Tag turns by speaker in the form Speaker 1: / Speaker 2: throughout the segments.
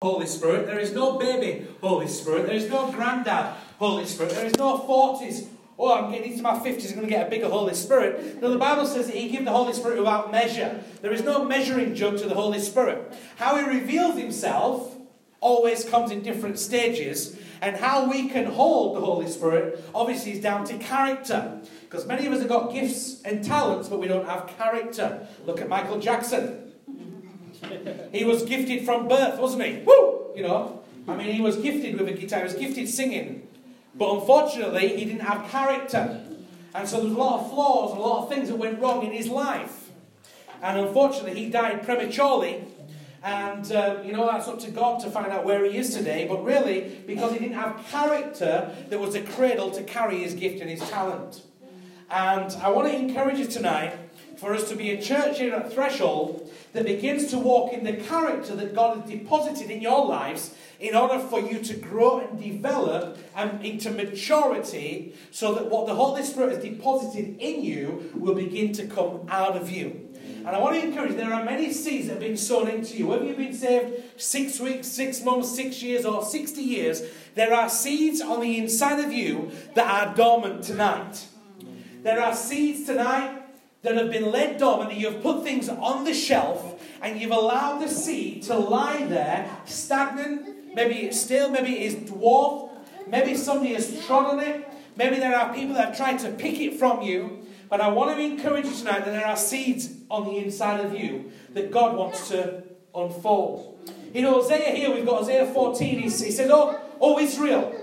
Speaker 1: Holy Spirit. There is no baby Holy Spirit. There is no granddad Holy Spirit. There is no 40s. Oh, I'm getting into my 50s, I'm going to get a bigger Holy Spirit. No, the Bible says that He gave the Holy Spirit without measure. There is no measuring jug to the Holy Spirit. How He reveals Himself always comes in different stages, and how we can hold the Holy Spirit obviously is down to character. Because many of us have got gifts and talents, but we don't have character. Look at Michael Jackson. He was gifted from birth, wasn't he? Woo! You know, I mean, he was gifted with a guitar, he was gifted singing. But unfortunately, he didn't have character. And so there's a lot of flaws, and a lot of things that went wrong in his life. And unfortunately, he died prematurely. And, uh, you know, that's up to God to find out where he is today. But really, because he didn't have character, there was a cradle to carry his gift and his talent. And I want to encourage you tonight for us to be a church here at Threshold that begins to walk in the character that God has deposited in your lives in order for you to grow and develop and into maturity so that what the Holy Spirit has deposited in you will begin to come out of you. And I want to encourage you, there are many seeds that have been sown into you. Whether you've been saved six weeks, six months, six years, or 60 years, there are seeds on the inside of you that are dormant tonight. There are seeds tonight that have been led dormant, you've put things on the shelf and you've allowed the seed to lie there, stagnant, maybe it's still, maybe it is dwarfed, maybe somebody has trod on it, maybe there are people that have tried to pick it from you. But I want to encourage you tonight that there are seeds on the inside of you that God wants to unfold. In Hosea here, we've got Hosea 14, he says, Oh, oh Israel,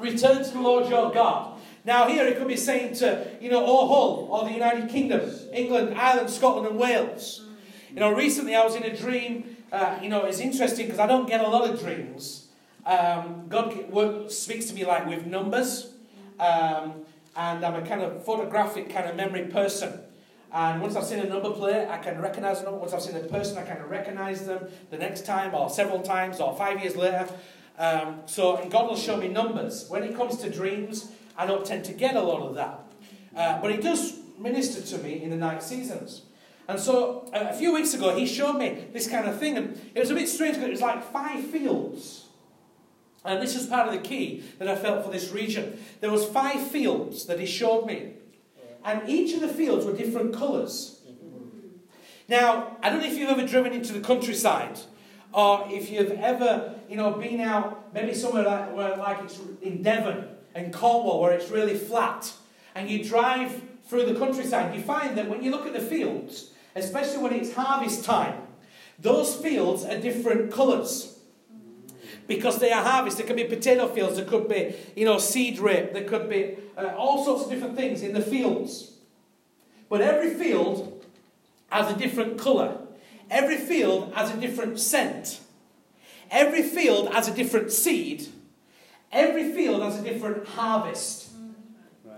Speaker 1: return to the Lord your God now, here it could be saying to, you know, or Hull, or the United Kingdom, England, Ireland, Scotland, and Wales. You know, recently I was in a dream. Uh, you know, it's interesting because I don't get a lot of dreams. Um, God speaks to me like with numbers, um, and I'm a kind of photographic kind of memory person. And once I've seen a number plate, I can recognize them. Once I've seen a person, I can recognize them the next time, or several times, or five years later. Um, so, and God will show me numbers. When it comes to dreams, I don't tend to get a lot of that. Uh, but he does minister to me in the night seasons. And so uh, a few weeks ago, he showed me this kind of thing, and it was a bit strange because it was like five fields. And this is part of the key that I felt for this region. There was five fields that he showed me. And each of the fields were different colours. Now, I don't know if you've ever driven into the countryside, or if you've ever, you know, been out maybe somewhere like, where, like it's in Devon, and Cornwall where it's really flat, and you drive through the countryside, you find that when you look at the fields, especially when it's harvest time, those fields are different colours. Because they are harvest, there could be potato fields, there could be, you know, seed rape, there could be uh, all sorts of different things in the fields. But every field has a different colour. Every field has a different scent. Every field has a different seed. Every field has a different harvest. Mm-hmm.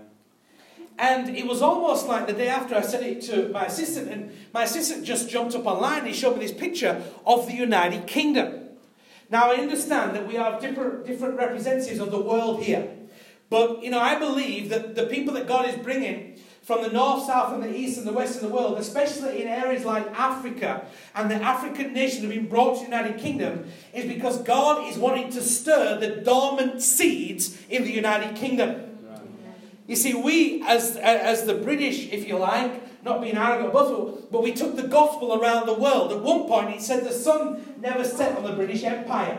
Speaker 1: And it was almost like the day after I said it to my assistant, and my assistant just jumped up online and he showed me this picture of the United Kingdom. Now I understand that we have different, different representatives of the world here. But, you know, I believe that the people that God is bringing from the north, south, and the east and the west of the world, especially in areas like Africa and the African nations have been brought to the United Kingdom, is because God is wanting to stir the dormant seeds in the United Kingdom. You see, we, as, as the British, if you like, not being arrogant, but, but we took the gospel around the world. At one point, it said the sun never set on the British Empire.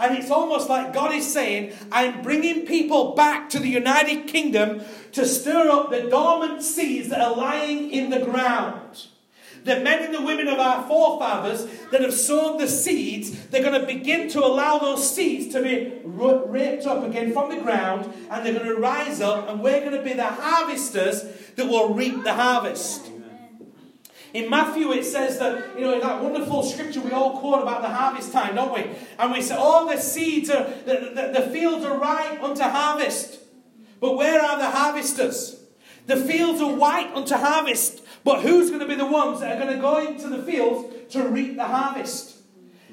Speaker 1: And it's almost like God is saying, I'm bringing people back to the United Kingdom to stir up the dormant seeds that are lying in the ground. The men and the women of our forefathers that have sown the seeds, they're going to begin to allow those seeds to be raked up again from the ground, and they're going to rise up, and we're going to be the harvesters that will reap the harvest. In Matthew, it says that, you know, in that wonderful scripture we all quote about the harvest time, don't we? And we say, all the seeds are, the, the, the fields are ripe unto harvest. But where are the harvesters? The fields are white unto harvest. But who's going to be the ones that are going to go into the fields to reap the harvest?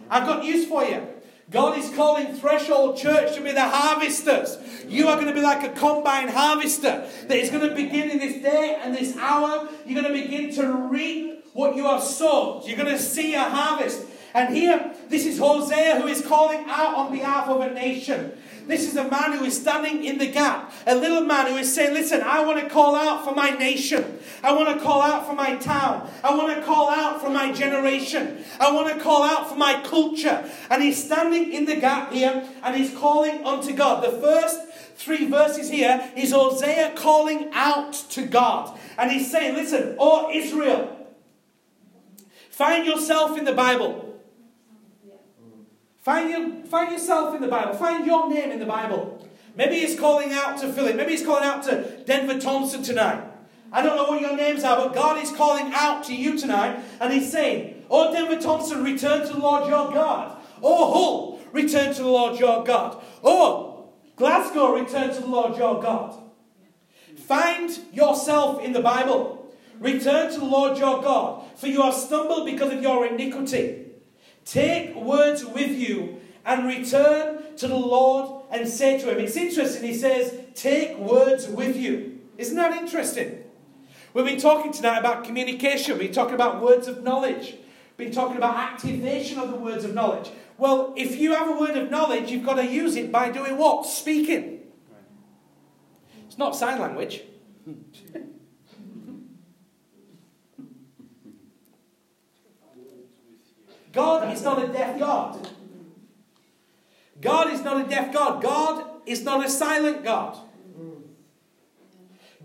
Speaker 1: I've got news for you. God is calling Threshold Church to be the harvesters. You are going to be like a combine harvester that is going to begin in this day and this hour. You're going to begin to reap what you have sown. You're going to see a harvest. And here, this is Hosea who is calling out on behalf of a nation. This is a man who is standing in the gap. A little man who is saying, Listen, I want to call out for my nation. I want to call out for my town. I want to call out for my generation. I want to call out for my culture. And he's standing in the gap here and he's calling unto God. The first three verses here is Hosea calling out to God. And he's saying, Listen, O Israel, find yourself in the Bible. Find, your, find yourself in the Bible. Find your name in the Bible. Maybe he's calling out to Philip. Maybe he's calling out to Denver Thompson tonight. I don't know what your names are, but God is calling out to you tonight, and He's saying, Oh, Denver Thompson, return to the Lord your God. Oh, Hull, return to the Lord your God. Oh, Glasgow, return to the Lord your God. Find yourself in the Bible. Return to the Lord your God, for you have stumbled because of your iniquity. Take words with you and return to the Lord and say to him. It's interesting, he says, Take words with you. Isn't that interesting? We've been talking tonight about communication, we've been talking about words of knowledge, we've been talking about activation of the words of knowledge. Well, if you have a word of knowledge, you've got to use it by doing what? Speaking. It's not sign language. God is not a deaf God. God is not a deaf God. God is not a silent God.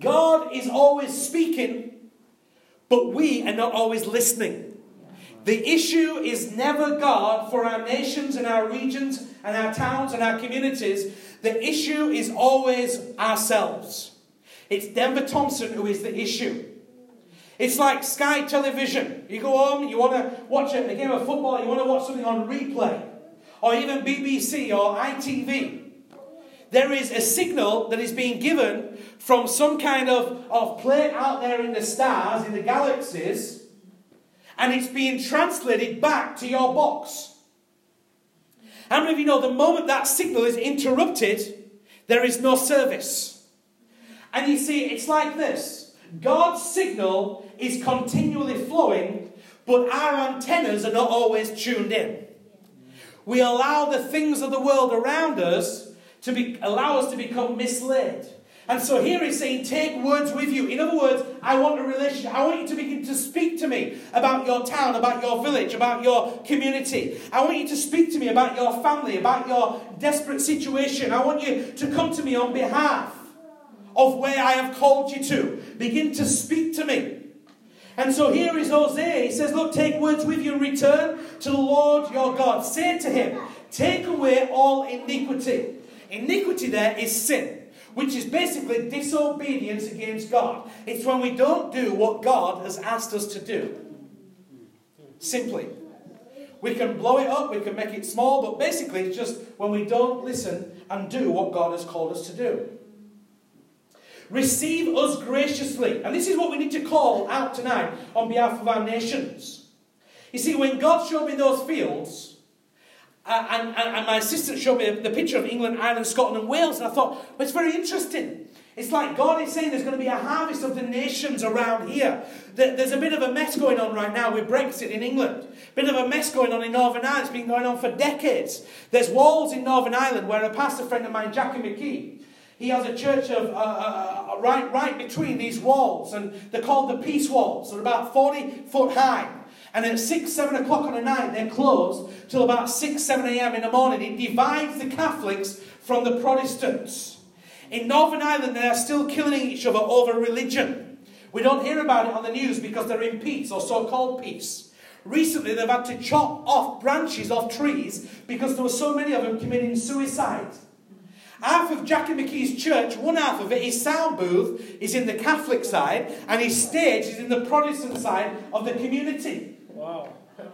Speaker 1: God is always speaking, but we are not always listening. The issue is never God for our nations and our regions and our towns and our communities. The issue is always ourselves. It's Denver Thompson who is the issue. It's like Sky Television. You go home, you want to watch a, game of football, you want to watch something on replay, or even BBC or ITV. There is a signal that is being given from some kind of, of plate out there in the stars, in the galaxies, and it's being translated back to your box. How many of you know the moment that signal is interrupted, there is no service? And you see, it's like this God's signal is continually flowing, but our antennas are not always tuned in. We allow the things of the world around us to be, allow us to become misled. And so here he's saying, take words with you. In other words, I want a relationship. I want you to begin to speak to me about your town, about your village, about your community. I want you to speak to me about your family, about your desperate situation. I want you to come to me on behalf of where I have called you to. Begin to speak to me. And so here is Hosea. He says, Look, take words with you and return to the Lord your God. Say to him, Take away all iniquity. Iniquity there is sin, which is basically disobedience against God. It's when we don't do what God has asked us to do. Simply. We can blow it up, we can make it small, but basically it's just when we don't listen and do what God has called us to do. Receive us graciously. And this is what we need to call out tonight on behalf of our nations. You see, when God showed me those fields, uh, and, and, and, my assistant showed me the picture of England, Ireland, Scotland, and Wales, and I thought, well, it's very interesting. It's like God is saying there's going to be a harvest of the nations around here. There's a bit of a mess going on right now with Brexit in England. Bit of a mess going on in Northern Ireland. It's been going on for decades. There's walls in Northern Ireland where a pastor friend of mine, Jackie McKee, he has a church of uh, uh, uh right, right between these walls, and they're called the Peace Walls. They're about 40 foot high. And at 6, 7 o'clock on a night, they're closed till about 6, 7 a.m. in the morning. It divides the Catholics from the Protestants. In Northern Ireland, they are still killing each other over religion. We don't hear about it on the news because they're in peace or so called peace. Recently, they've had to chop off branches off trees because there were so many of them committing suicide. Half of Jackie McKee's church, one half of it, his sound booth is in the Catholic side, and his stage is in the Protestant side of the community. Wow.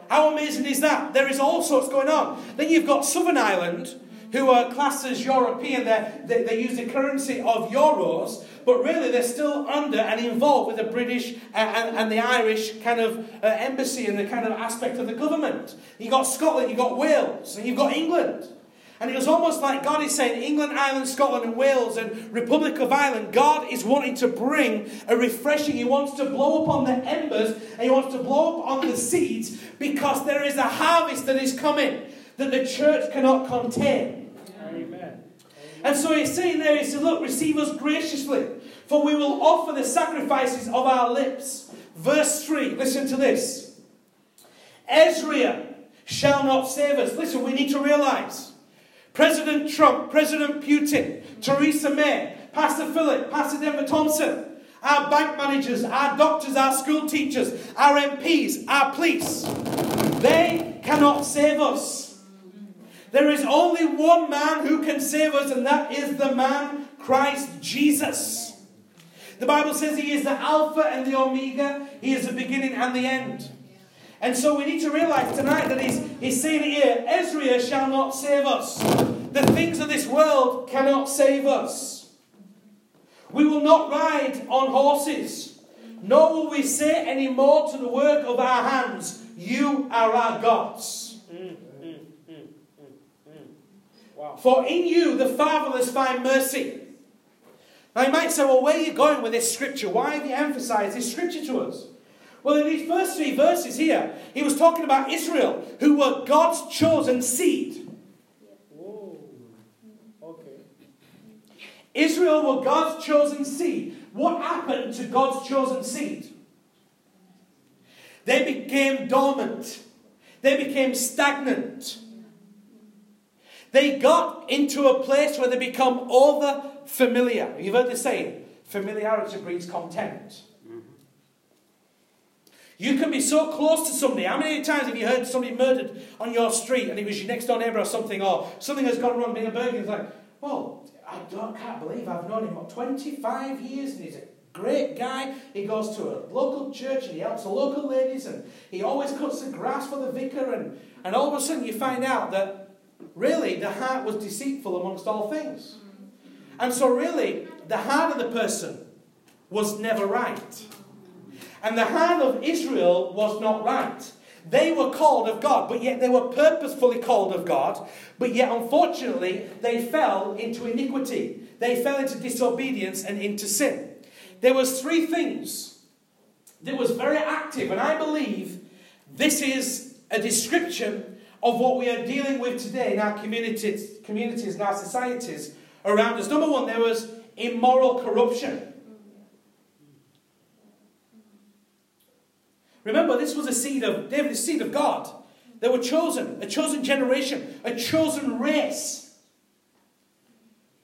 Speaker 1: How amazing is that? There is all sorts going on. Then you've got Southern Ireland, who are classed as European. They, they use the currency of euros, but really they're still under and involved with the British and, and, and the Irish kind of uh, embassy and the kind of aspect of the government. You've got Scotland, you've got Wales, and you've got England. And it was almost like God is saying, England, Ireland, Scotland, and Wales, and Republic of Ireland, God is wanting to bring a refreshing. He wants to blow up on the embers and He wants to blow up on the seeds because there is a harvest that is coming that the church cannot contain. Amen. And so He's saying there, He said, Look, receive us graciously, for we will offer the sacrifices of our lips. Verse 3, listen to this. Ezra shall not save us. Listen, we need to realize President Trump, President Putin, Theresa May, Pastor Philip, Pastor Denver Thompson, our bank managers, our doctors, our school teachers, our MPs, our police, they cannot save us. There is only one man who can save us, and that is the man Christ Jesus. The Bible says he is the Alpha and the Omega, he is the beginning and the end. And so we need to realize tonight that he's, he's saying here, Ezra shall not save us. The things of this world cannot save us. We will not ride on horses, nor will we say any more to the work of our hands, You are our gods. Wow. For in you the fatherless find mercy. Now you might say, well, where are you going with this scripture? Why have you emphasized this scripture to us? Well, in these first three verses here, he was talking about Israel, who were God's chosen seed. Oh, okay. Israel were God's chosen seed. What happened to God's chosen seed? They became dormant. They became stagnant. They got into a place where they become over familiar. You've heard the saying, familiarity breeds contempt. You can be so close to somebody. How many times have you heard somebody murdered on your street and it was your next door neighbour or something, or something has gone wrong being a burger? It's like, well, I don't, can't believe I've known him for 25 years and he's a great guy. He goes to a local church and he helps the local ladies and he always cuts the grass for the vicar. And, and all of a sudden you find out that really the heart was deceitful amongst all things. And so, really, the heart of the person was never right. And the hand of Israel was not right. They were called of God, but yet they were purposefully called of God, but yet unfortunately they fell into iniquity. They fell into disobedience and into sin. There was three things that was very active, and I believe this is a description of what we are dealing with today in our communities, communities and our societies around us. Number one, there was immoral corruption. Remember, this was a seed of David, the seed of God. They were chosen, a chosen generation, a chosen race.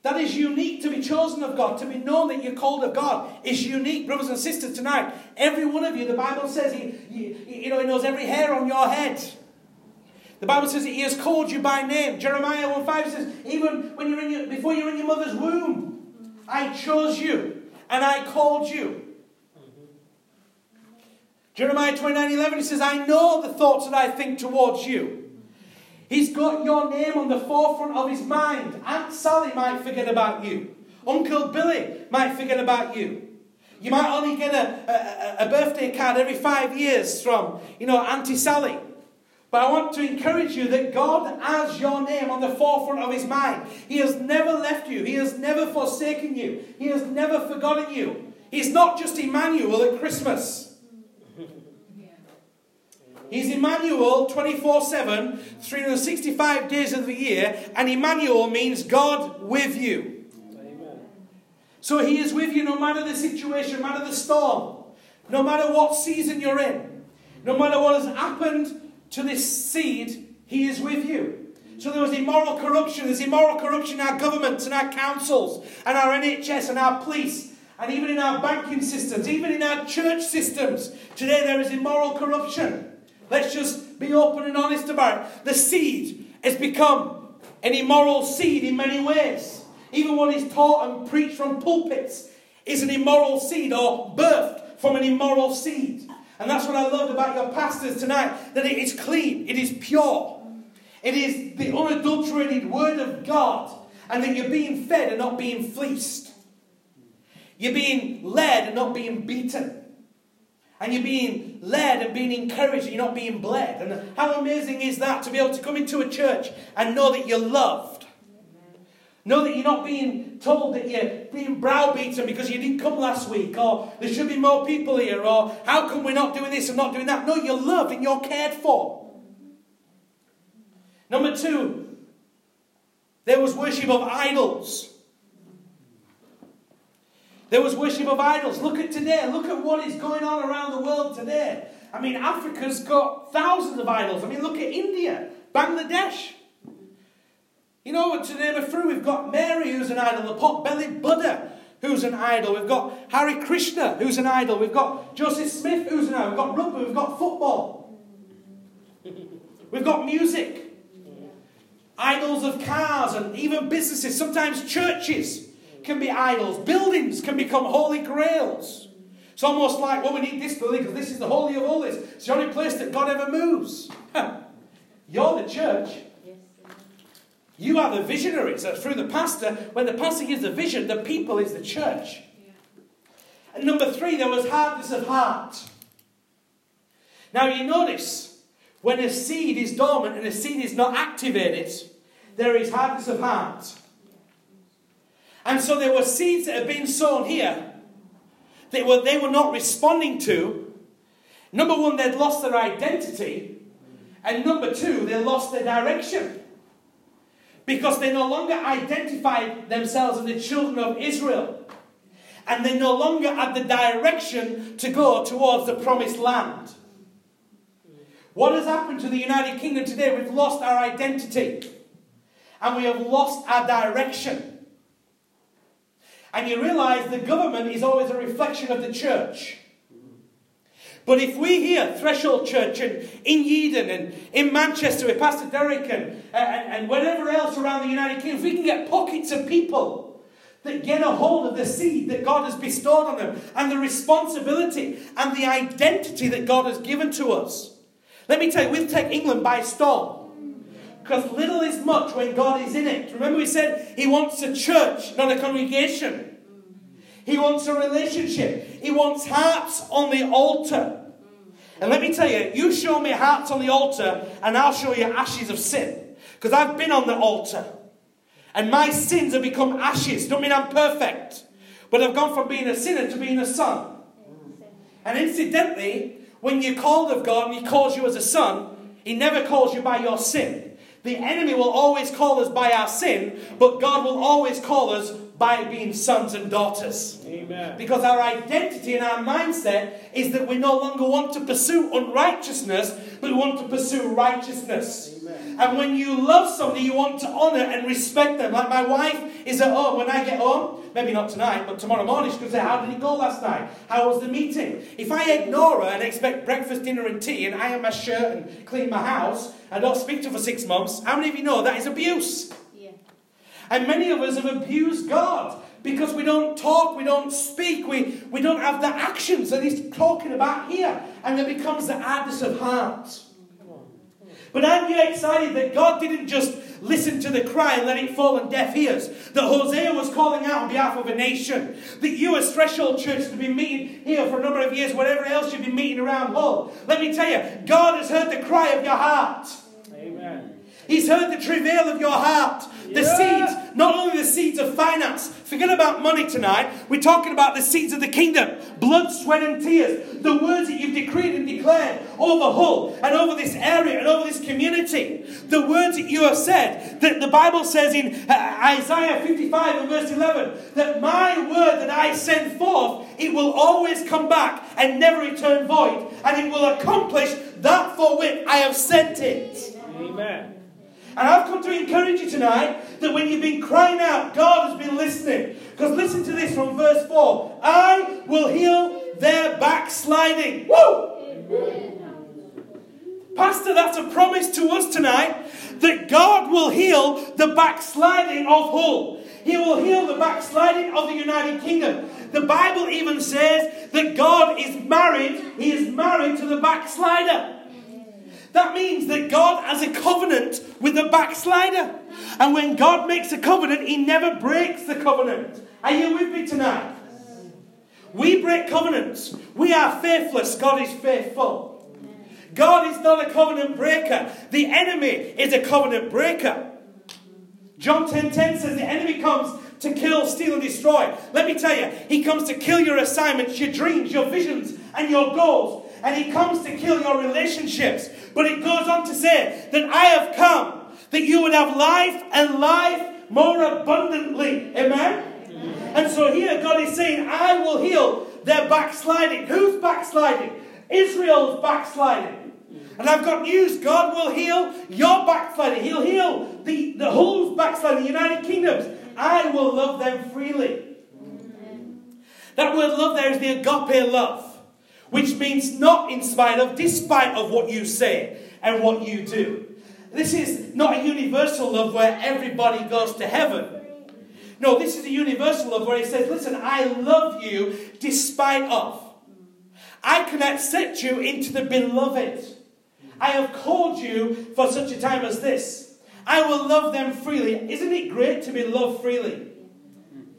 Speaker 1: That is unique to be chosen of God, to be known that you're called of God is unique, brothers and sisters. Tonight, every one of you, the Bible says, he, he, you know, He knows every hair on your head. The Bible says that He has called you by name. Jeremiah 1 5 says, even when you're in your, before you're in your mother's womb, I chose you and I called you. Jeremiah 29 11, he says, I know the thoughts that I think towards you. He's got your name on the forefront of his mind. Aunt Sally might forget about you. Uncle Billy might forget about you. You might only get a, a, a birthday card every five years from, you know, Auntie Sally. But I want to encourage you that God has your name on the forefront of his mind. He has never left you. He has never forsaken you. He has never forgotten you. He's not just Emmanuel at Christmas. He's Emmanuel 24 7, 365 days of the year, and Emmanuel means God with you. Amen. So he is with you no matter the situation, no matter the storm, no matter what season you're in, no matter what has happened to this seed, he is with you. So there was immoral corruption. There's immoral corruption in our governments and our councils and our NHS and our police and even in our banking systems, even in our church systems. Today there is immoral corruption. Let's just be open and honest about it. The seed has become an immoral seed in many ways. Even what is taught and preached from pulpits is an immoral seed or birthed from an immoral seed. And that's what I loved about your pastors tonight that it is clean, it is pure, it is the unadulterated Word of God, and that you're being fed and not being fleeced. You're being led and not being beaten. And you're being led and being encouraged, and you're not being bled. And how amazing is that to be able to come into a church and know that you're loved? Know that you're not being told that you're being browbeaten because you didn't come last week, or there should be more people here, or how come we're not doing this and not doing that. No, you're loved and you're cared for. Number two, there was worship of idols. There was worship of idols. Look at today. Look at what is going on around the world today. I mean, Africa's got thousands of idols. I mean, look at India, Bangladesh. You know, to name a few, we've got Mary, who's an idol, the pot-bellied Buddha, who's an idol. We've got Hare Krishna, who's an idol. We've got Joseph Smith, who's an idol. We've got rugby, we've got football. We've got music. Idols of cars and even businesses, sometimes churches can be idols. Buildings can become holy grails. It's almost like, well, we need this building because this is the holy of holies. It's the only place that God ever moves. You're the church. You are the visionary. So through the pastor, when the pastor gives the vision, the people is the church. And number three, there was hardness of heart. Now you notice when a seed is dormant and a seed is not activated, there is hardness of heart. And so there were seeds that had been sown here that were, they were not responding to. Number one, they'd lost their identity. And number two, they lost their direction. Because they no longer identified themselves as the children of Israel. And they no longer had the direction to go towards the promised land. What has happened to the United Kingdom today? We've lost our identity. And we have lost our direction. And you realize the government is always a reflection of the church. But if we here, Threshold Church, and in Yeadon, and in Manchester with Pastor Derek, and, and, and else around the United Kingdom, if we can get pockets of people that get a hold of the seed that God has bestowed on them, and the responsibility and the identity that God has given to us. Let me tell you, we'll take England by storm. Because little is much when God is in it. Remember, we said He wants a church, not a congregation. He wants a relationship. He wants hearts on the altar. And let me tell you, you show me hearts on the altar, and I'll show you ashes of sin. Because I've been on the altar. And my sins have become ashes. Don't mean I'm perfect. But I've gone from being a sinner to being a son. And incidentally, when you're called of God and He calls you as a son, He never calls you by your sin. The enemy will always call us by our sin, but God will always call us by being sons and daughters. Amen. Because our identity and our mindset is that we no longer want to pursue unrighteousness, but we want to pursue righteousness. Amen. And when you love somebody, you want to honor and respect them. Like my wife is at home. When I get home, maybe not tonight, but tomorrow morning, she's going to say, How did it go last night? How was the meeting? If I ignore her and expect breakfast, dinner, and tea, and iron my shirt and clean my house, and don't speak to her for six months, how many of you know that is abuse? Yeah. And many of us have abused God because we don't talk, we don't speak, we, we don't have the actions that he's talking about here. And it becomes the hardness of heart. But aren't you excited that God didn't just listen to the cry and let it fall on deaf ears? That Hosea was calling out on behalf of a nation. That you, as Threshold Church, have been meeting here for a number of years, whatever else you've been meeting around Hull. Let me tell you, God has heard the cry of your heart. He's heard the travail of your heart. The yeah. seeds, not only the seeds of finance. Forget about money tonight. We're talking about the seeds of the kingdom. Blood, sweat, and tears. The words that you've decreed and declared over Hull and over this area and over this community. The words that you have said. That the Bible says in uh, Isaiah 55 and verse 11 that my word that I send forth, it will always come back and never return void. And it will accomplish that for which I have sent it. Amen. And I've come to encourage you tonight that when you've been crying out, God has been listening. Because listen to this from verse 4 I will heal their backsliding. Woo! Pastor, that's a promise to us tonight that God will heal the backsliding of Hull. He will heal the backsliding of the United Kingdom. The Bible even says that God is married, He is married to the backslider. That means that God has a covenant with the backslider. And when God makes a covenant, He never breaks the covenant. Are you with me tonight? We break covenants. We are faithless. God is faithful. God is not a covenant breaker. The enemy is a covenant breaker. John 10:10 10, 10 says the enemy comes to kill, steal, and destroy. Let me tell you, he comes to kill your assignments, your dreams, your visions, and your goals. And he comes to kill your relationships. But it goes on to say that I have come that you would have life and life more abundantly. Amen? And so here God is saying, I will heal their backsliding. Who's backsliding? Israel's backsliding. And I've got news God will heal your backsliding. He'll heal the, the whole backsliding, the United Kingdoms. I will love them freely. That word love there is the agape love, which means not in spite of, despite of what you say and what you do. This is not a universal love where everybody goes to heaven. No, this is a universal love where he says, Listen, I love you despite of. I can accept you into the beloved. I have called you for such a time as this. I will love them freely. Isn't it great to be loved freely?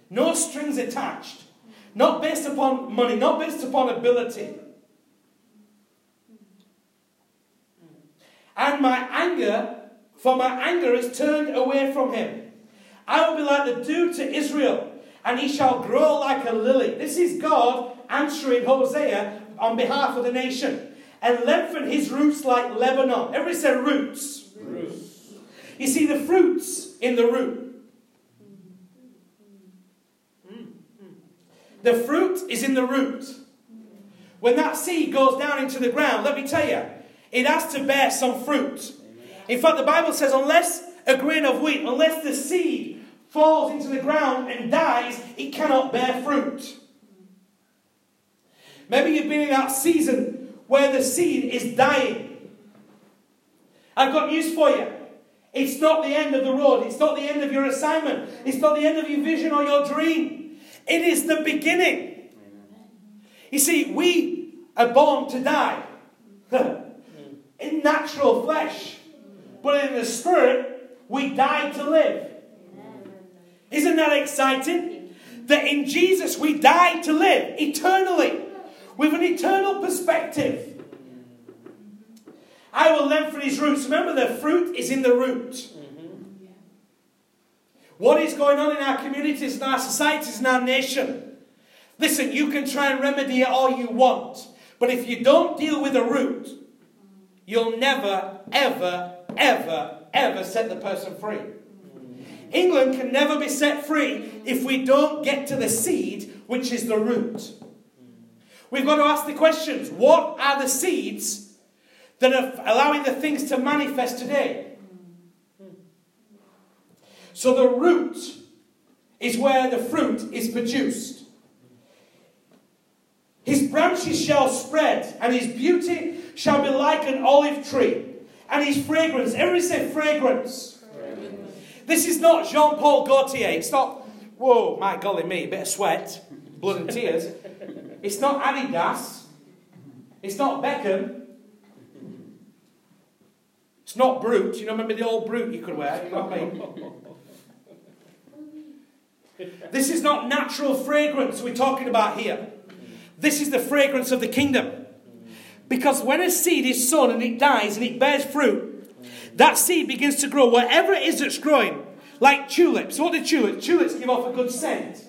Speaker 1: No strings attached. Not based upon money, not based upon ability. And my anger, for my anger is turned away from him. I will be like the dew to Israel, and he shall grow like a lily. This is God answering Hosea on behalf of the nation. And lengthen his roots like Lebanon. Everybody say roots. roots. You see the fruits in the root. The fruit is in the root. When that seed goes down into the ground, let me tell you, it has to bear some fruit. In fact, the Bible says, unless a grain of wheat, unless the seed falls into the ground and dies, it cannot bear fruit. Maybe you've been in that season where the seed is dying. I've got news for you. It's not the end of the road. It's not the end of your assignment. It's not the end of your vision or your dream. It is the beginning. You see, we are born to die natural flesh, but in the spirit, we die to live. Isn't that exciting? That in Jesus we died to live eternally with an eternal perspective. I will lengthen his roots. Remember, the fruit is in the root. What is going on in our communities, in our societies, in our nation? Listen, you can try and remedy it all you want, but if you don't deal with the root, you'll never, ever, ever, ever set the person free. England can never be set free if we don't get to the seed, which is the root. We've got to ask the questions what are the seeds that are allowing the things to manifest today? So the root is where the fruit is produced. His branches shall spread, and his beauty shall be like an olive tree, and his fragrance, everybody say fragrance. fragrance. This is not Jean Paul Gaultier. It's not, whoa, my golly me, a bit of sweat, blood and tears. It's not Adidas. It's not Beckham. It's not Brut. You know, remember the old Brut you could wear? You know what I mean? This is not natural fragrance we're talking about here. This is the fragrance of the kingdom. Because when a seed is sown and it dies and it bears fruit, that seed begins to grow wherever it is that's growing. Like tulips. What do tulips? Tulips give off a good scent.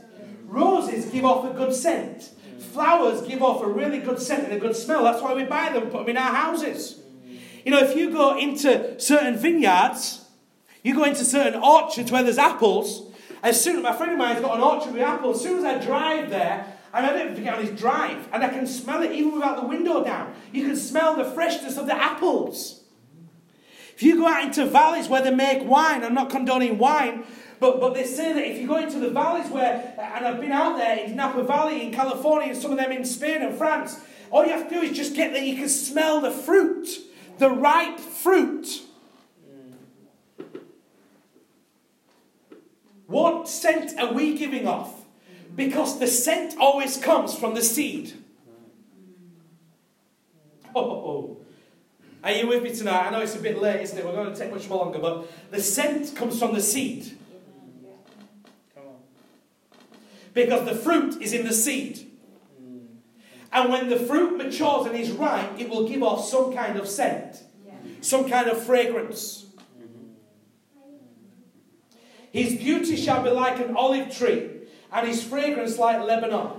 Speaker 1: Roses give off a good scent flowers give off a really good scent and a good smell. That's why we buy them put them in our houses. You know, if you go into certain vineyards, you go into certain orchards where there's apples, as soon as my friend of mine's got an orchard with apples, as soon as I drive there, I don't forget on his drive, and I can smell it even without the window down. You can smell the freshness of the apples. If you go out into valleys where they make wine, I'm not condoning wine, but, but they say that if you go into the valleys where, and I've been out there in Napa Valley in California and some of them in Spain and France, all you have to do is just get there, you can smell the fruit, the ripe fruit. What scent are we giving off? Because the scent always comes from the seed. Oh, oh, oh, are you with me tonight? I know it's a bit late, isn't it? We're going to take much more longer, but the scent comes from the seed. because the fruit is in the seed. And when the fruit matures and is ripe, it will give off some kind of scent, some kind of fragrance. His beauty shall be like an olive tree, and his fragrance like Lebanon.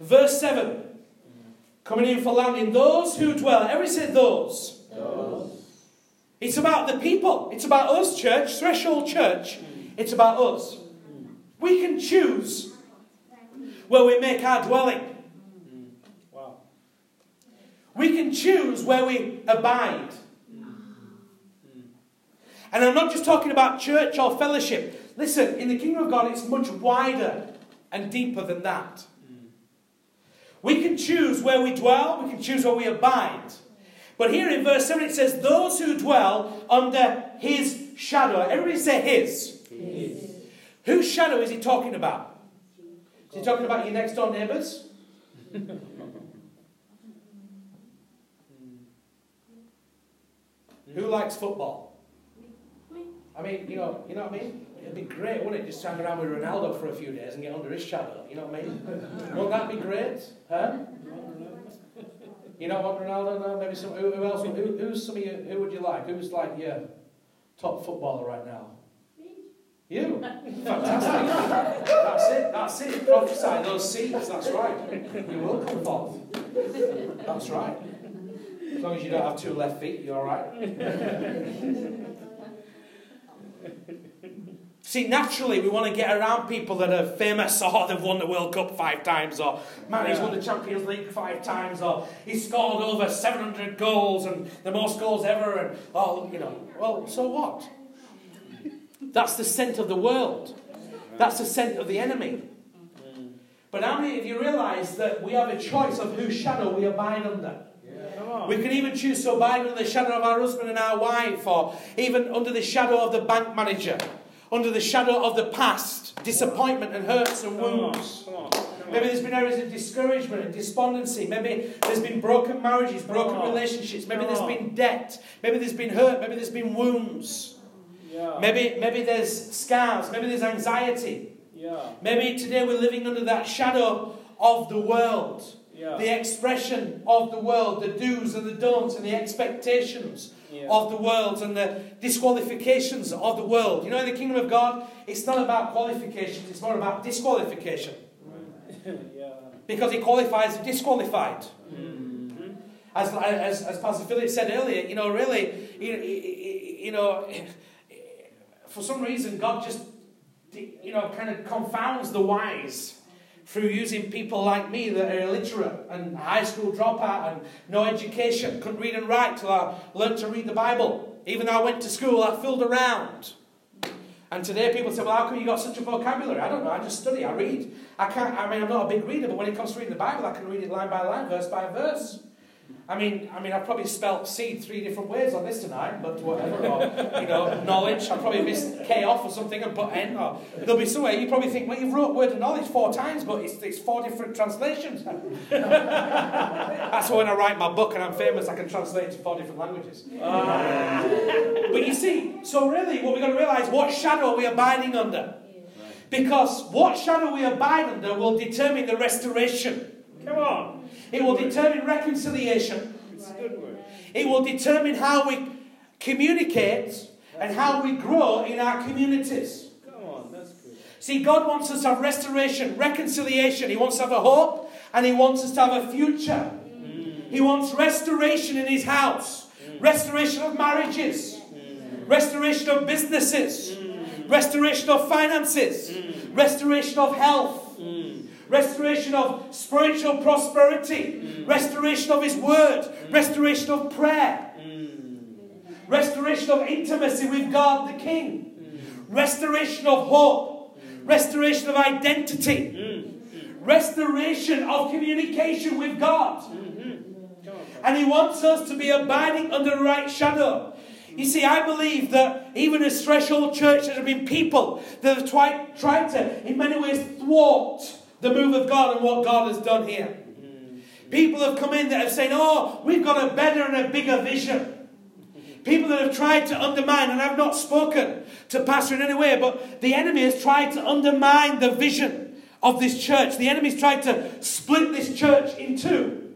Speaker 1: Verse 7. Coming in for landing. Those who dwell. Everybody say those. those. It's about the people. It's about us, church. Threshold church. It's about us. We can choose where we make our dwelling. Wow. We can choose where we abide. And I'm not just talking about church or fellowship. Listen, in the kingdom of God, it's much wider and deeper than that. We can choose where we dwell, we can choose where we abide. But here in verse 7 it says, Those who dwell under his shadow. Everybody say his. his. Whose shadow is he talking about? Is he talking about your next door neighbours? Who likes football? I mean, you know, you know what I mean? It'd be great, wouldn't it? Just hang around with Ronaldo for a few days and get under his shadow. You know what I mean? Wouldn't that be great? Huh? You know what, Ronaldo? No, maybe some. Who, who else? Who, who's some of you? Who would you like? Who's like your top footballer right now? Me. You. Fantastic. that's it. That's it. Prophesy those seeds. That's right. You will come forth. That's right. As long as you don't have two left feet, you're all right. See, naturally, we want to get around people that are famous, or they've won the World Cup five times, or man, he's won the Champions League five times, or he's scored over 700 goals and the most goals ever, and oh, you know, well, so what? That's the scent of the world. That's the scent of the enemy. But how many of you realize that we have a choice of whose shadow we abide under? We can even choose to abide under the shadow of our husband and our wife, or even under the shadow of the bank manager under the shadow of the past, disappointment and hurts and wounds. Come on, come on, come Maybe there's been areas of discouragement and despondency. Maybe there's been broken marriages, broken relationships. Maybe there's been debt. Maybe there's been hurt. Maybe there's been wounds. Yeah. Maybe, maybe there's scars. Maybe there's anxiety. Yeah. Maybe today we're living under that shadow of the world. Yeah. The expression of the world, the do's and the don'ts and the expectations yeah. of the world and the disqualifications of the world. You know, in the kingdom of God, it's not about qualifications, it's more about disqualification. yeah. Because he qualifies the disqualified. Mm-hmm. As, as, as Pastor Philip said earlier, you know, really, you, you know, for some reason, God just, you know, kind of confounds the wise through using people like me that are illiterate and high school dropout and no education, couldn't read and write till I learned to read the Bible. Even though I went to school, I fooled around. And today people say, well, how come you got such a vocabulary? I don't know, I just study, I read. I can't, I mean, I'm not a big reader, but when it comes to reading the Bible, I can read it line by line, verse by verse. I mean, I mean, I've probably spelt seed three different ways on this tonight, but whatever. Or, you know, knowledge. I probably missed K off or something and put N. Or there'll be somewhere you probably think, well, you've wrote word of knowledge four times, but it's, it's four different translations. That's why when I write my book and I'm famous, I can translate it to four different languages. Uh, but you see, so really, what we've got to realize, what shadow are we abiding under? Because what shadow we abide under will determine the restoration. Come on. It will determine reconciliation. It's a good word. It will determine how we communicate and how we grow in our communities. Come on, that's good. See, God wants us to have restoration, reconciliation. He wants to have a hope and He wants us to have a future. Mm. He wants restoration in His house, mm. restoration of marriages, mm. restoration of businesses, restoration of finances, restoration of health restoration of spiritual prosperity, mm. restoration of His Word, mm. restoration of prayer, mm. restoration of intimacy with God the King, restoration of hope, restoration of identity, restoration of communication with God. And He wants us to be abiding under the right shadow. You see, I believe that even as Threshold Church, there have been people that have tried, tried to, in many ways, thwart the move of God and what God has done here. People have come in that have said, Oh, we've got a better and a bigger vision. People that have tried to undermine, and I've not spoken to Pastor in any way, but the enemy has tried to undermine the vision of this church. The enemy's tried to split this church in two.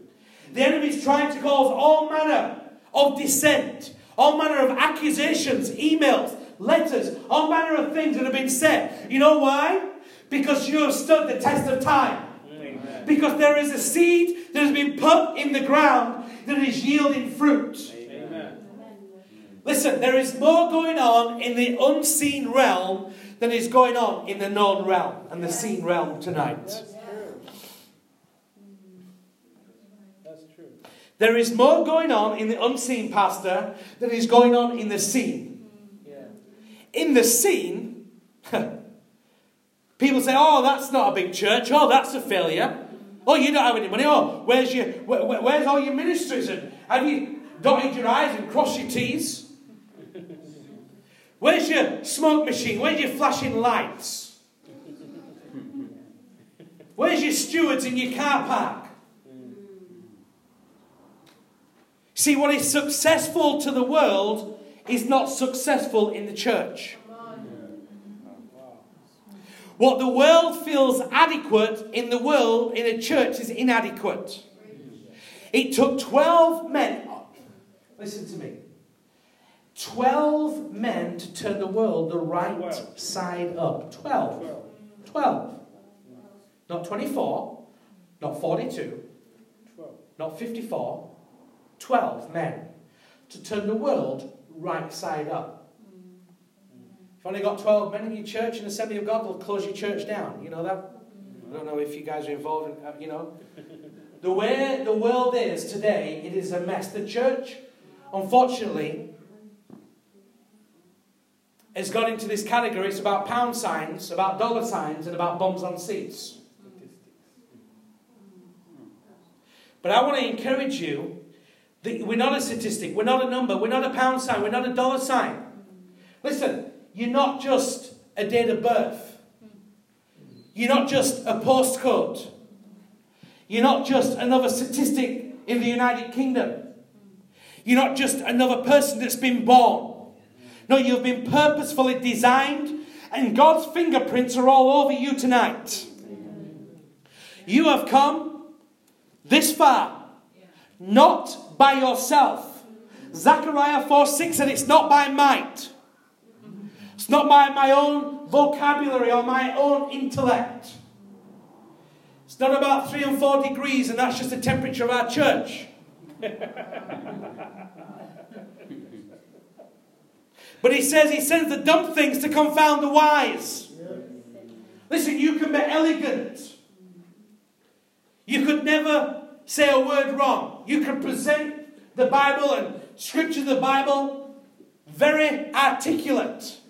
Speaker 1: The enemy's trying to cause all manner of dissent, all manner of accusations, emails, letters, all manner of things that have been said. You know why? Because you have stood the test of time. Amen. Because there is a seed that has been put in the ground that is yielding fruit. Amen. Listen, there is more going on in the unseen realm than is going on in the known realm and the seen realm tonight. That's true. There is more going on in the unseen, Pastor, than is going on in the seen. Yeah. In the seen, people say, oh, that's not a big church. Oh, that's a failure. Oh, you don't have any money. Oh, where's, your, where, where's all your ministries? And have you dotted your I's and crossed your T's? Where's your smoke machine? Where's your flashing lights? Where's your stewards in your car park? See, what is successful to the world is not successful in the church. What the world feels adequate in the world, in a church, is inadequate. It took 12 men, listen to me, 12 men to turn the world the right side up. 12. 12. Not 24, not 42, not 54. 12 men to turn the world right side up. If only got 12 men in your church and Assembly of God, they'll close your church down. You know that? I don't know if you guys are involved in, uh, you know. The way the world is today, it is a mess. The church, unfortunately, has gone into this category. It's about pound signs, about dollar signs, and about bombs on seats. But I want to encourage you we're not a statistic, we're not a number, we're not a pound sign, we're not a dollar sign. Listen, you're not just a date of birth, you're not just a postcode, you're not just another statistic in the United Kingdom, you're not just another person that's been born. No, you've been purposefully designed, and God's fingerprints are all over you tonight. You have come this far, not by yourself. Zechariah 4 6 said, It's not by might, not by my own vocabulary or my own intellect. It's not about 3 and 4 degrees, and that's just the temperature of our church. but he says he sends the dumb things to confound the wise. Listen, you can be elegant. You could never say a word wrong. You can present the Bible and scripture of the Bible very articulate.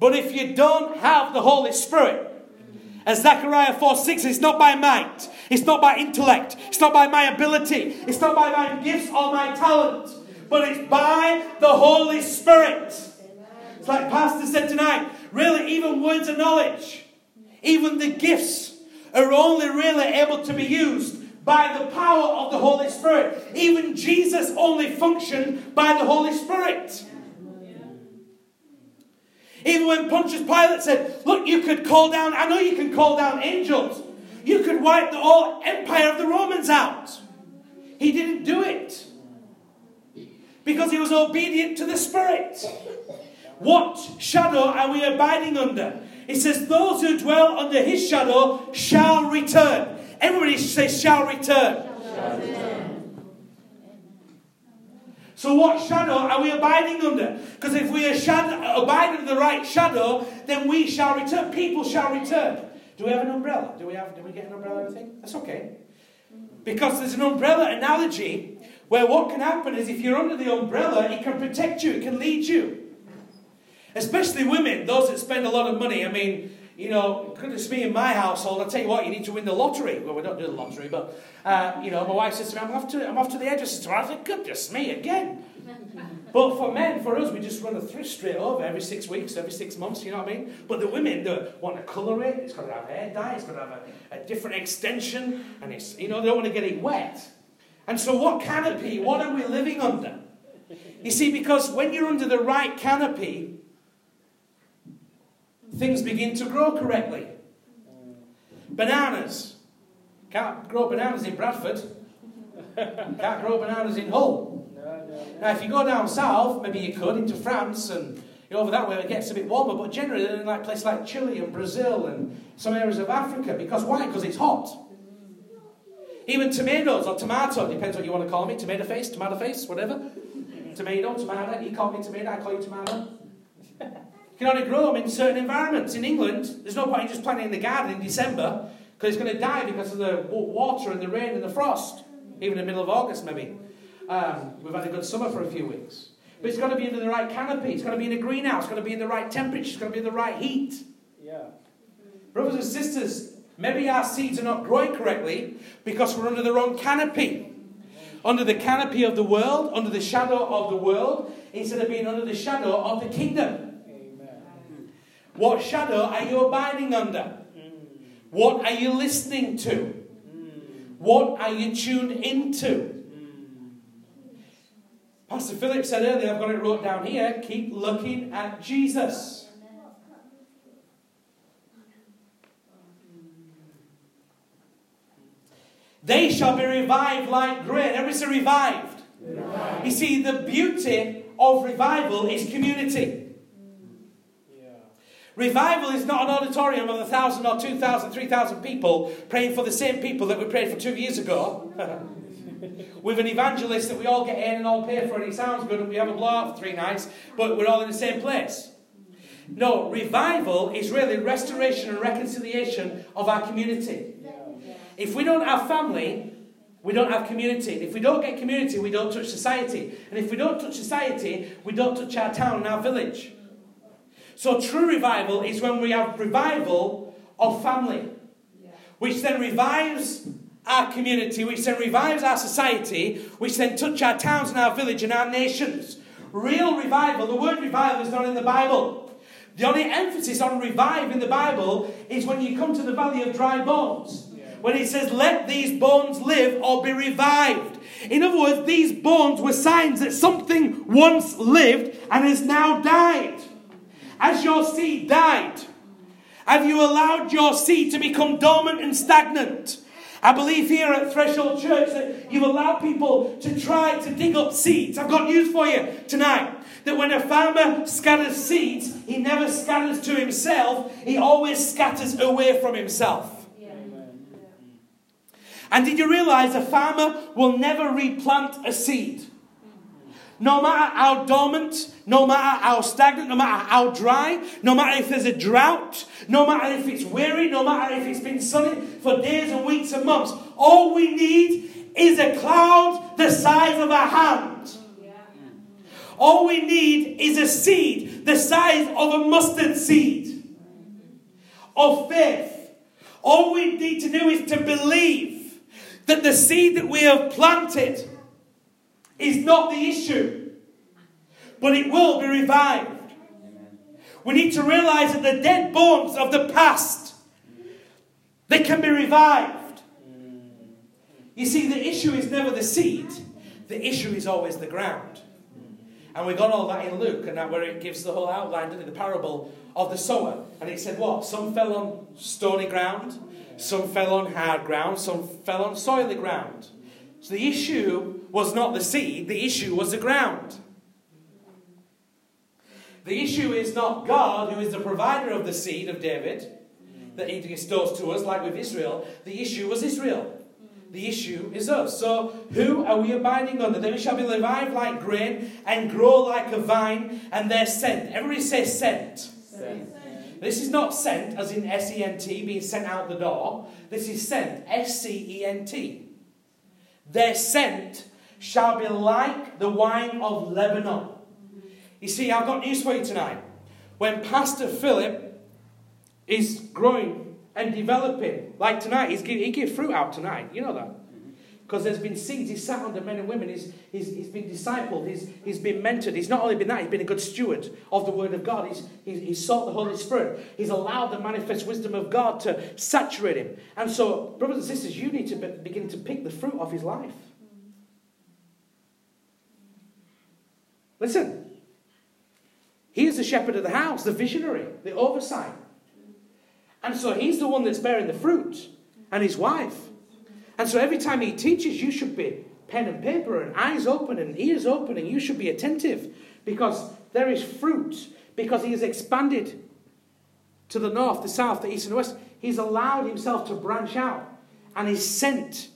Speaker 1: But if you don't have the Holy Spirit, as Zechariah 4 6, it's not by might, it's not by intellect, it's not by my ability, it's not by my gifts or my talent, but it's by the Holy Spirit. It's like Pastor said tonight really, even words of knowledge, even the gifts are only really able to be used by the power of the Holy Spirit. Even Jesus only functioned by the Holy Spirit. Even when Pontius Pilate said, Look, you could call down, I know you can call down angels. You could wipe the whole empire of the Romans out. He didn't do it because he was obedient to the Spirit. What shadow are we abiding under? It says, Those who dwell under his shadow shall return. Everybody say, shall return. Shall return. So, what shadow are we abiding under? Because if we abide under the right shadow, then we shall return. People shall return. Do we have an umbrella? Do we have? Do we get an umbrella? Anything? That's okay. Because there's an umbrella analogy where what can happen is if you're under the umbrella, it can protect you. It can lead you. Especially women, those that spend a lot of money. I mean, you know, goodness me, in my household, I tell you what, you need to win the lottery. Well, we don't do the lottery, but, uh, you know, my wife says to me, I'm off to, I'm off to the hairdresser I think, goodness me, again. but for men, for us, we just run a thrift straight over every six weeks, every six months, you know what I mean? But the women, they want to colour it, it's got to have hair dye, it's got to have a, a different extension, and it's, you know, they don't want to get it wet. And so, what canopy, what are we living under? You see, because when you're under the right canopy, things begin to grow correctly. Bananas. Can't grow bananas in Bradford. Can't grow bananas in Hull. Now, if you go down south, maybe you could into France and You know, over that way it gets a bit warmer, but generally in like places like Chile and Brazil and some areas of Africa. Because why? Because it's hot. Even tomatoes or tomato, depends what you want to call me. Tomato face, tomato face, whatever. Tomato, tomato. You call me tomato, I call you tomato. You can only grow them in certain environments. In England, there's no point in just planting in the garden in December because it's going to die because of the water and the rain and the frost. Even in the middle of August, maybe. Um, we've had a good summer for a few weeks. But it's got to be under the right canopy. It's got to be in a greenhouse. It's got to be in the right temperature. It's got to be in the right heat.
Speaker 2: Yeah.
Speaker 1: Brothers and sisters, maybe our seeds are not growing correctly because we're under the wrong canopy. Under the canopy of the world, under the shadow of the world, instead of being under the shadow of the kingdom. What shadow are you abiding under? What are you listening to? What are you tuned into? Pastor Philip said earlier, I've got it wrote down here keep looking at Jesus. They shall be revived like grain. Everybody say revived.
Speaker 2: Revived.
Speaker 1: You see, the beauty of revival is community. Revival is not an auditorium of a thousand or two thousand, three thousand people praying for the same people that we prayed for two years ago. With an evangelist that we all get in and all pay for, and it sounds good, and we have a blowout for three nights, but we're all in the same place. No, revival is really restoration and reconciliation of our community. If we don't have family, we don't have community. If we don't get community, we don't touch society. And if we don't touch society, we don't touch our town and our village. So true revival is when we have revival of family, which then revives our community, which then revives our society, which then touch our towns and our village and our nations. Real revival, the word revival is not in the Bible. The only emphasis on revive in the Bible is when you come to the valley of dry bones. When it says, let these bones live or be revived. In other words, these bones were signs that something once lived and has now died. As your seed died, have you allowed your seed to become dormant and stagnant? I believe here at Threshold Church that you've allowed people to try to dig up seeds. I've got news for you tonight. That when a farmer scatters seeds, he never scatters to himself, he always scatters away from himself. And did you realize a farmer will never replant a seed? No matter how dormant, no matter how stagnant, no matter how dry, no matter if there's a drought, no matter if it's weary, no matter if it's been sunny for days and weeks and months, all we need is a cloud the size of a hand. All we need is a seed the size of a mustard seed of faith. All we need to do is to believe that the seed that we have planted is not the issue, but it will be revived. We need to realize that the dead bones of the past they can be revived. You see, the issue is never the seed; the issue is always the ground. And we got all that in Luke, and that where it gives the whole outline, doesn't it? The parable of the sower. And it said what? Some fell on stony ground, some fell on hard ground, some fell on soily ground. So the issue was not the seed, the issue was the ground. The issue is not God, who is the provider of the seed of David, that he bestows to us, like with Israel. The issue was Israel. The issue is us. So, who are we abiding under? Then we shall be revived like grain and grow like a vine, and their scent. Everybody say scent.
Speaker 2: Scent.
Speaker 1: This is not sent as in S E N T, being sent out the door. This is scent, S C E N T. Their scent shall be like the wine of Lebanon. You see, I've got news for you tonight. When Pastor Philip is growing and developing, like tonight, he's give, he gave fruit out tonight. You know that? Because there's been seeds. He's sat under men and women. He's, he's, he's been discipled. He's, he's been mentored. He's not only been that, he's been a good steward of the Word of God. He's, he's, he's sought the Holy Spirit. He's allowed the manifest wisdom of God to saturate him. And so, brothers and sisters, you need to be, begin to pick the fruit of his life. Listen. He is the shepherd of the house, the visionary, the oversight. And so he's the one that's bearing the fruit, and his wife. And so every time he teaches, you should be pen and paper and eyes open and ears open, and you should be attentive because there is fruit because he has expanded to the north, the south, the east, and the west. He's allowed himself to branch out. And his scent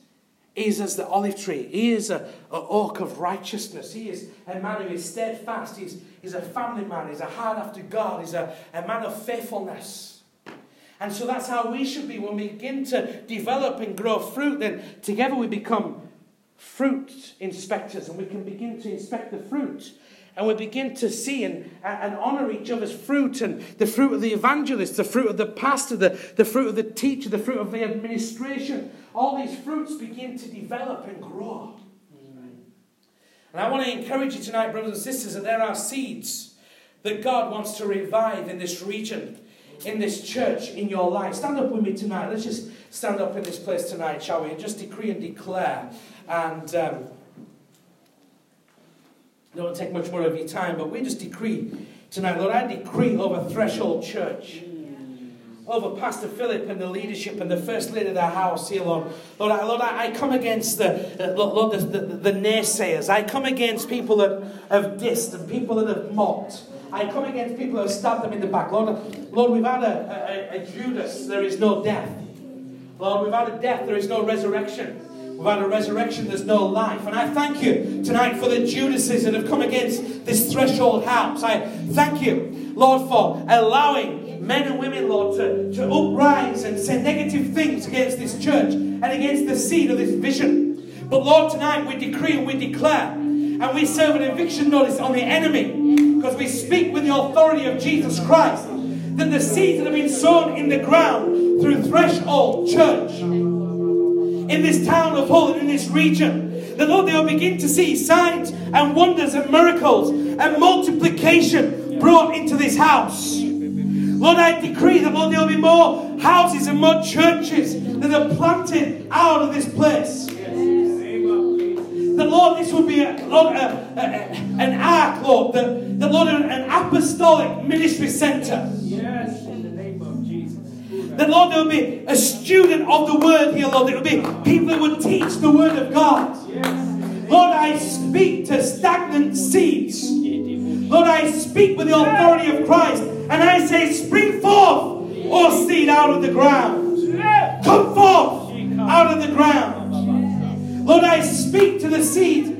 Speaker 1: is as the olive tree. He is a, a oak of righteousness. He is a man who is steadfast. He's, he's a family man. He's a heart after God. He's a, a man of faithfulness. And so that's how we should be when we begin to develop and grow fruit. Then together we become fruit inspectors and we can begin to inspect the fruit and we begin to see and, and honor each other's fruit and the fruit of the evangelist, the fruit of the pastor, the, the fruit of the teacher, the fruit of the administration. All these fruits begin to develop and grow. And I want to encourage you tonight, brothers and sisters, that there are seeds that God wants to revive in this region, in this church, in your life. Stand up with me tonight. Let's just stand up in this place tonight, shall we? And just decree and declare. And. Um, don't take much more of your time, but we just decree tonight, Lord, I decree over Threshold Church, over Pastor Philip and the leadership and the first lady of the house here, Lord. Lord, I, Lord, I come against the, uh, Lord, the, the, the, naysayers. I come against people that have dissed and people that have mocked. I come against people have stabbed them in the back. Lord, Lord we've had a, a, a Judas, there is no death. Lord, we've had a death, there is no resurrection. Without a resurrection, there's no life. And I thank you tonight for the Judases that have come against this threshold house. I thank you, Lord, for allowing men and women, Lord, to, to uprise and say negative things against this church and against the seed of this vision. But Lord, tonight we decree and we declare and we serve an eviction notice on the enemy because we speak with the authority of Jesus Christ that the seeds that have been sown in the ground through threshold church in this town of Hull and in this region. the Lord, they will begin to see signs and wonders and miracles and multiplication brought into this house. Lord, I decree that, Lord, there will be more houses and more churches that are planted out of this place. That, Lord, this would be a, Lord, a, a, an ark, Lord, the, the Lord, an apostolic ministry center.
Speaker 2: Yes.
Speaker 1: That, Lord, there would be a student of the word here, Lord. There would be people that would teach the word of God. Yes. Lord, I speak to stagnant seeds. Lord, I speak with the authority of Christ. And I say, spring forth, or seed out of the ground. Come forth out of the ground. Lord, I speak to the seed.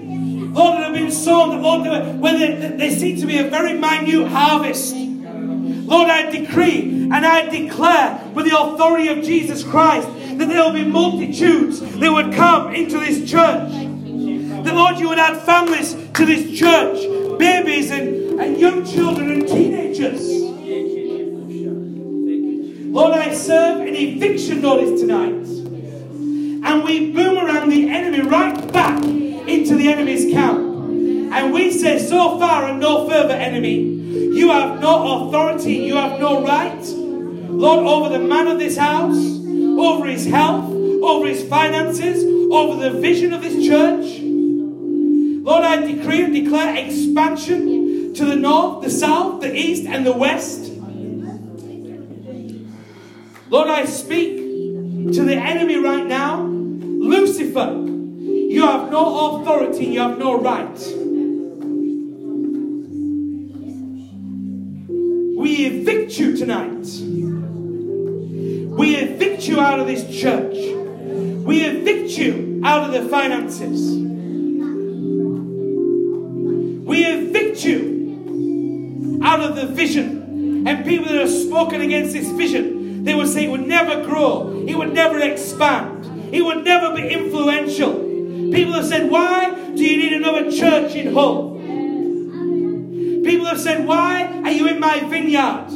Speaker 1: Lord, that have been sown, Lord, when they, they seem to be a very minute harvest. Lord, I decree and I declare with the authority of Jesus Christ that there will be multitudes that would come into this church. That, Lord, you would add families to this church, babies and, and young children and teenagers. Lord, I serve an eviction notice tonight. And we boomerang the enemy right back into the enemy's camp. And we say, so far and no further, enemy. You have no authority, you have no right, Lord, over the man of this house, over his health, over his finances, over the vision of this church. Lord, I decree and declare expansion to the north, the south, the east, and the west. Lord, I speak to the enemy right now Lucifer, you have no authority, you have no right. We evict you tonight. We evict you out of this church. We evict you out of the finances. We evict you out of the vision. And people that have spoken against this vision, they would say it would never grow, it would never expand, it would never be influential. People have said, Why do you need another church in Hull? People have said, Why are you in my vineyard?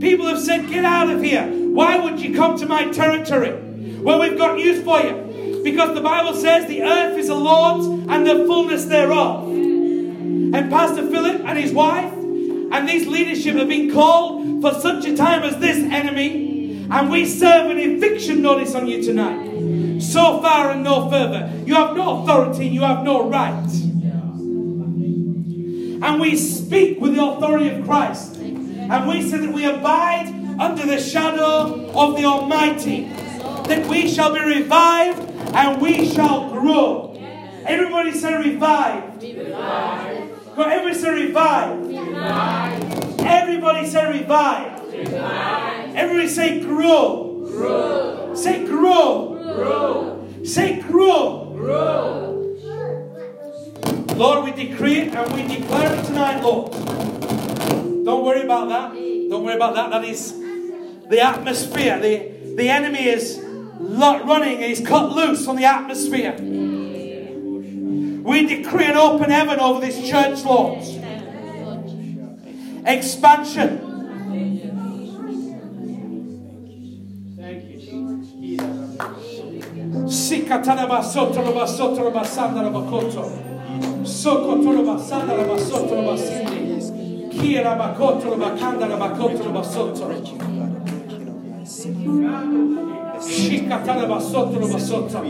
Speaker 1: People have said, Get out of here. Why would you come to my territory? Well, we've got news for you. Because the Bible says the earth is the Lord's and the fullness thereof. And Pastor Philip and his wife and these leadership have been called for such a time as this enemy. And we serve an eviction notice on you tonight. So far and no further. You have no authority, you have no right and we speak with the authority of Christ. And we say that we abide under the shadow of the Almighty, that we shall be revived and we shall grow. Everybody say revived.
Speaker 2: Revived.
Speaker 1: Everybody say revived.
Speaker 2: Revived.
Speaker 1: Everybody say revive. Everybody say grow. grow. Say grow. grow. Say grow. grow. Lord, we decree it and we declare it tonight, Lord. Don't worry about that. Don't worry about that. That is the atmosphere. The, the enemy is running he's cut loose on the atmosphere. We decree an open heaven over this church, Lord. Expansion. Sikataraba sotoraba sotoraba sandaraba koto. Sokotoraba sandaraba sotoraba sindi. Kiraba kotoraba kandaraba kotoraba soto. Shikataraba sotoraba soto.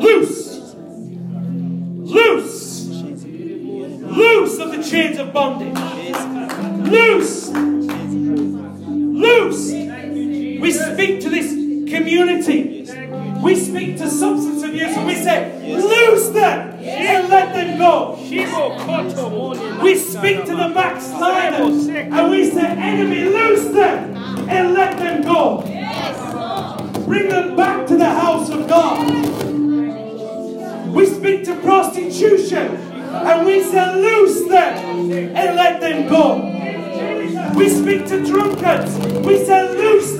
Speaker 1: Loose! Loose! Loose of the chains of bondage. Loose! Speak to substance abuse and we say, loose them and let them go. We speak to the backsliders and we say, enemy, loose them and let them go. Bring them back to the house of God. We speak to prostitution and we say, loose them and let them go. We speak to drunkards. We say,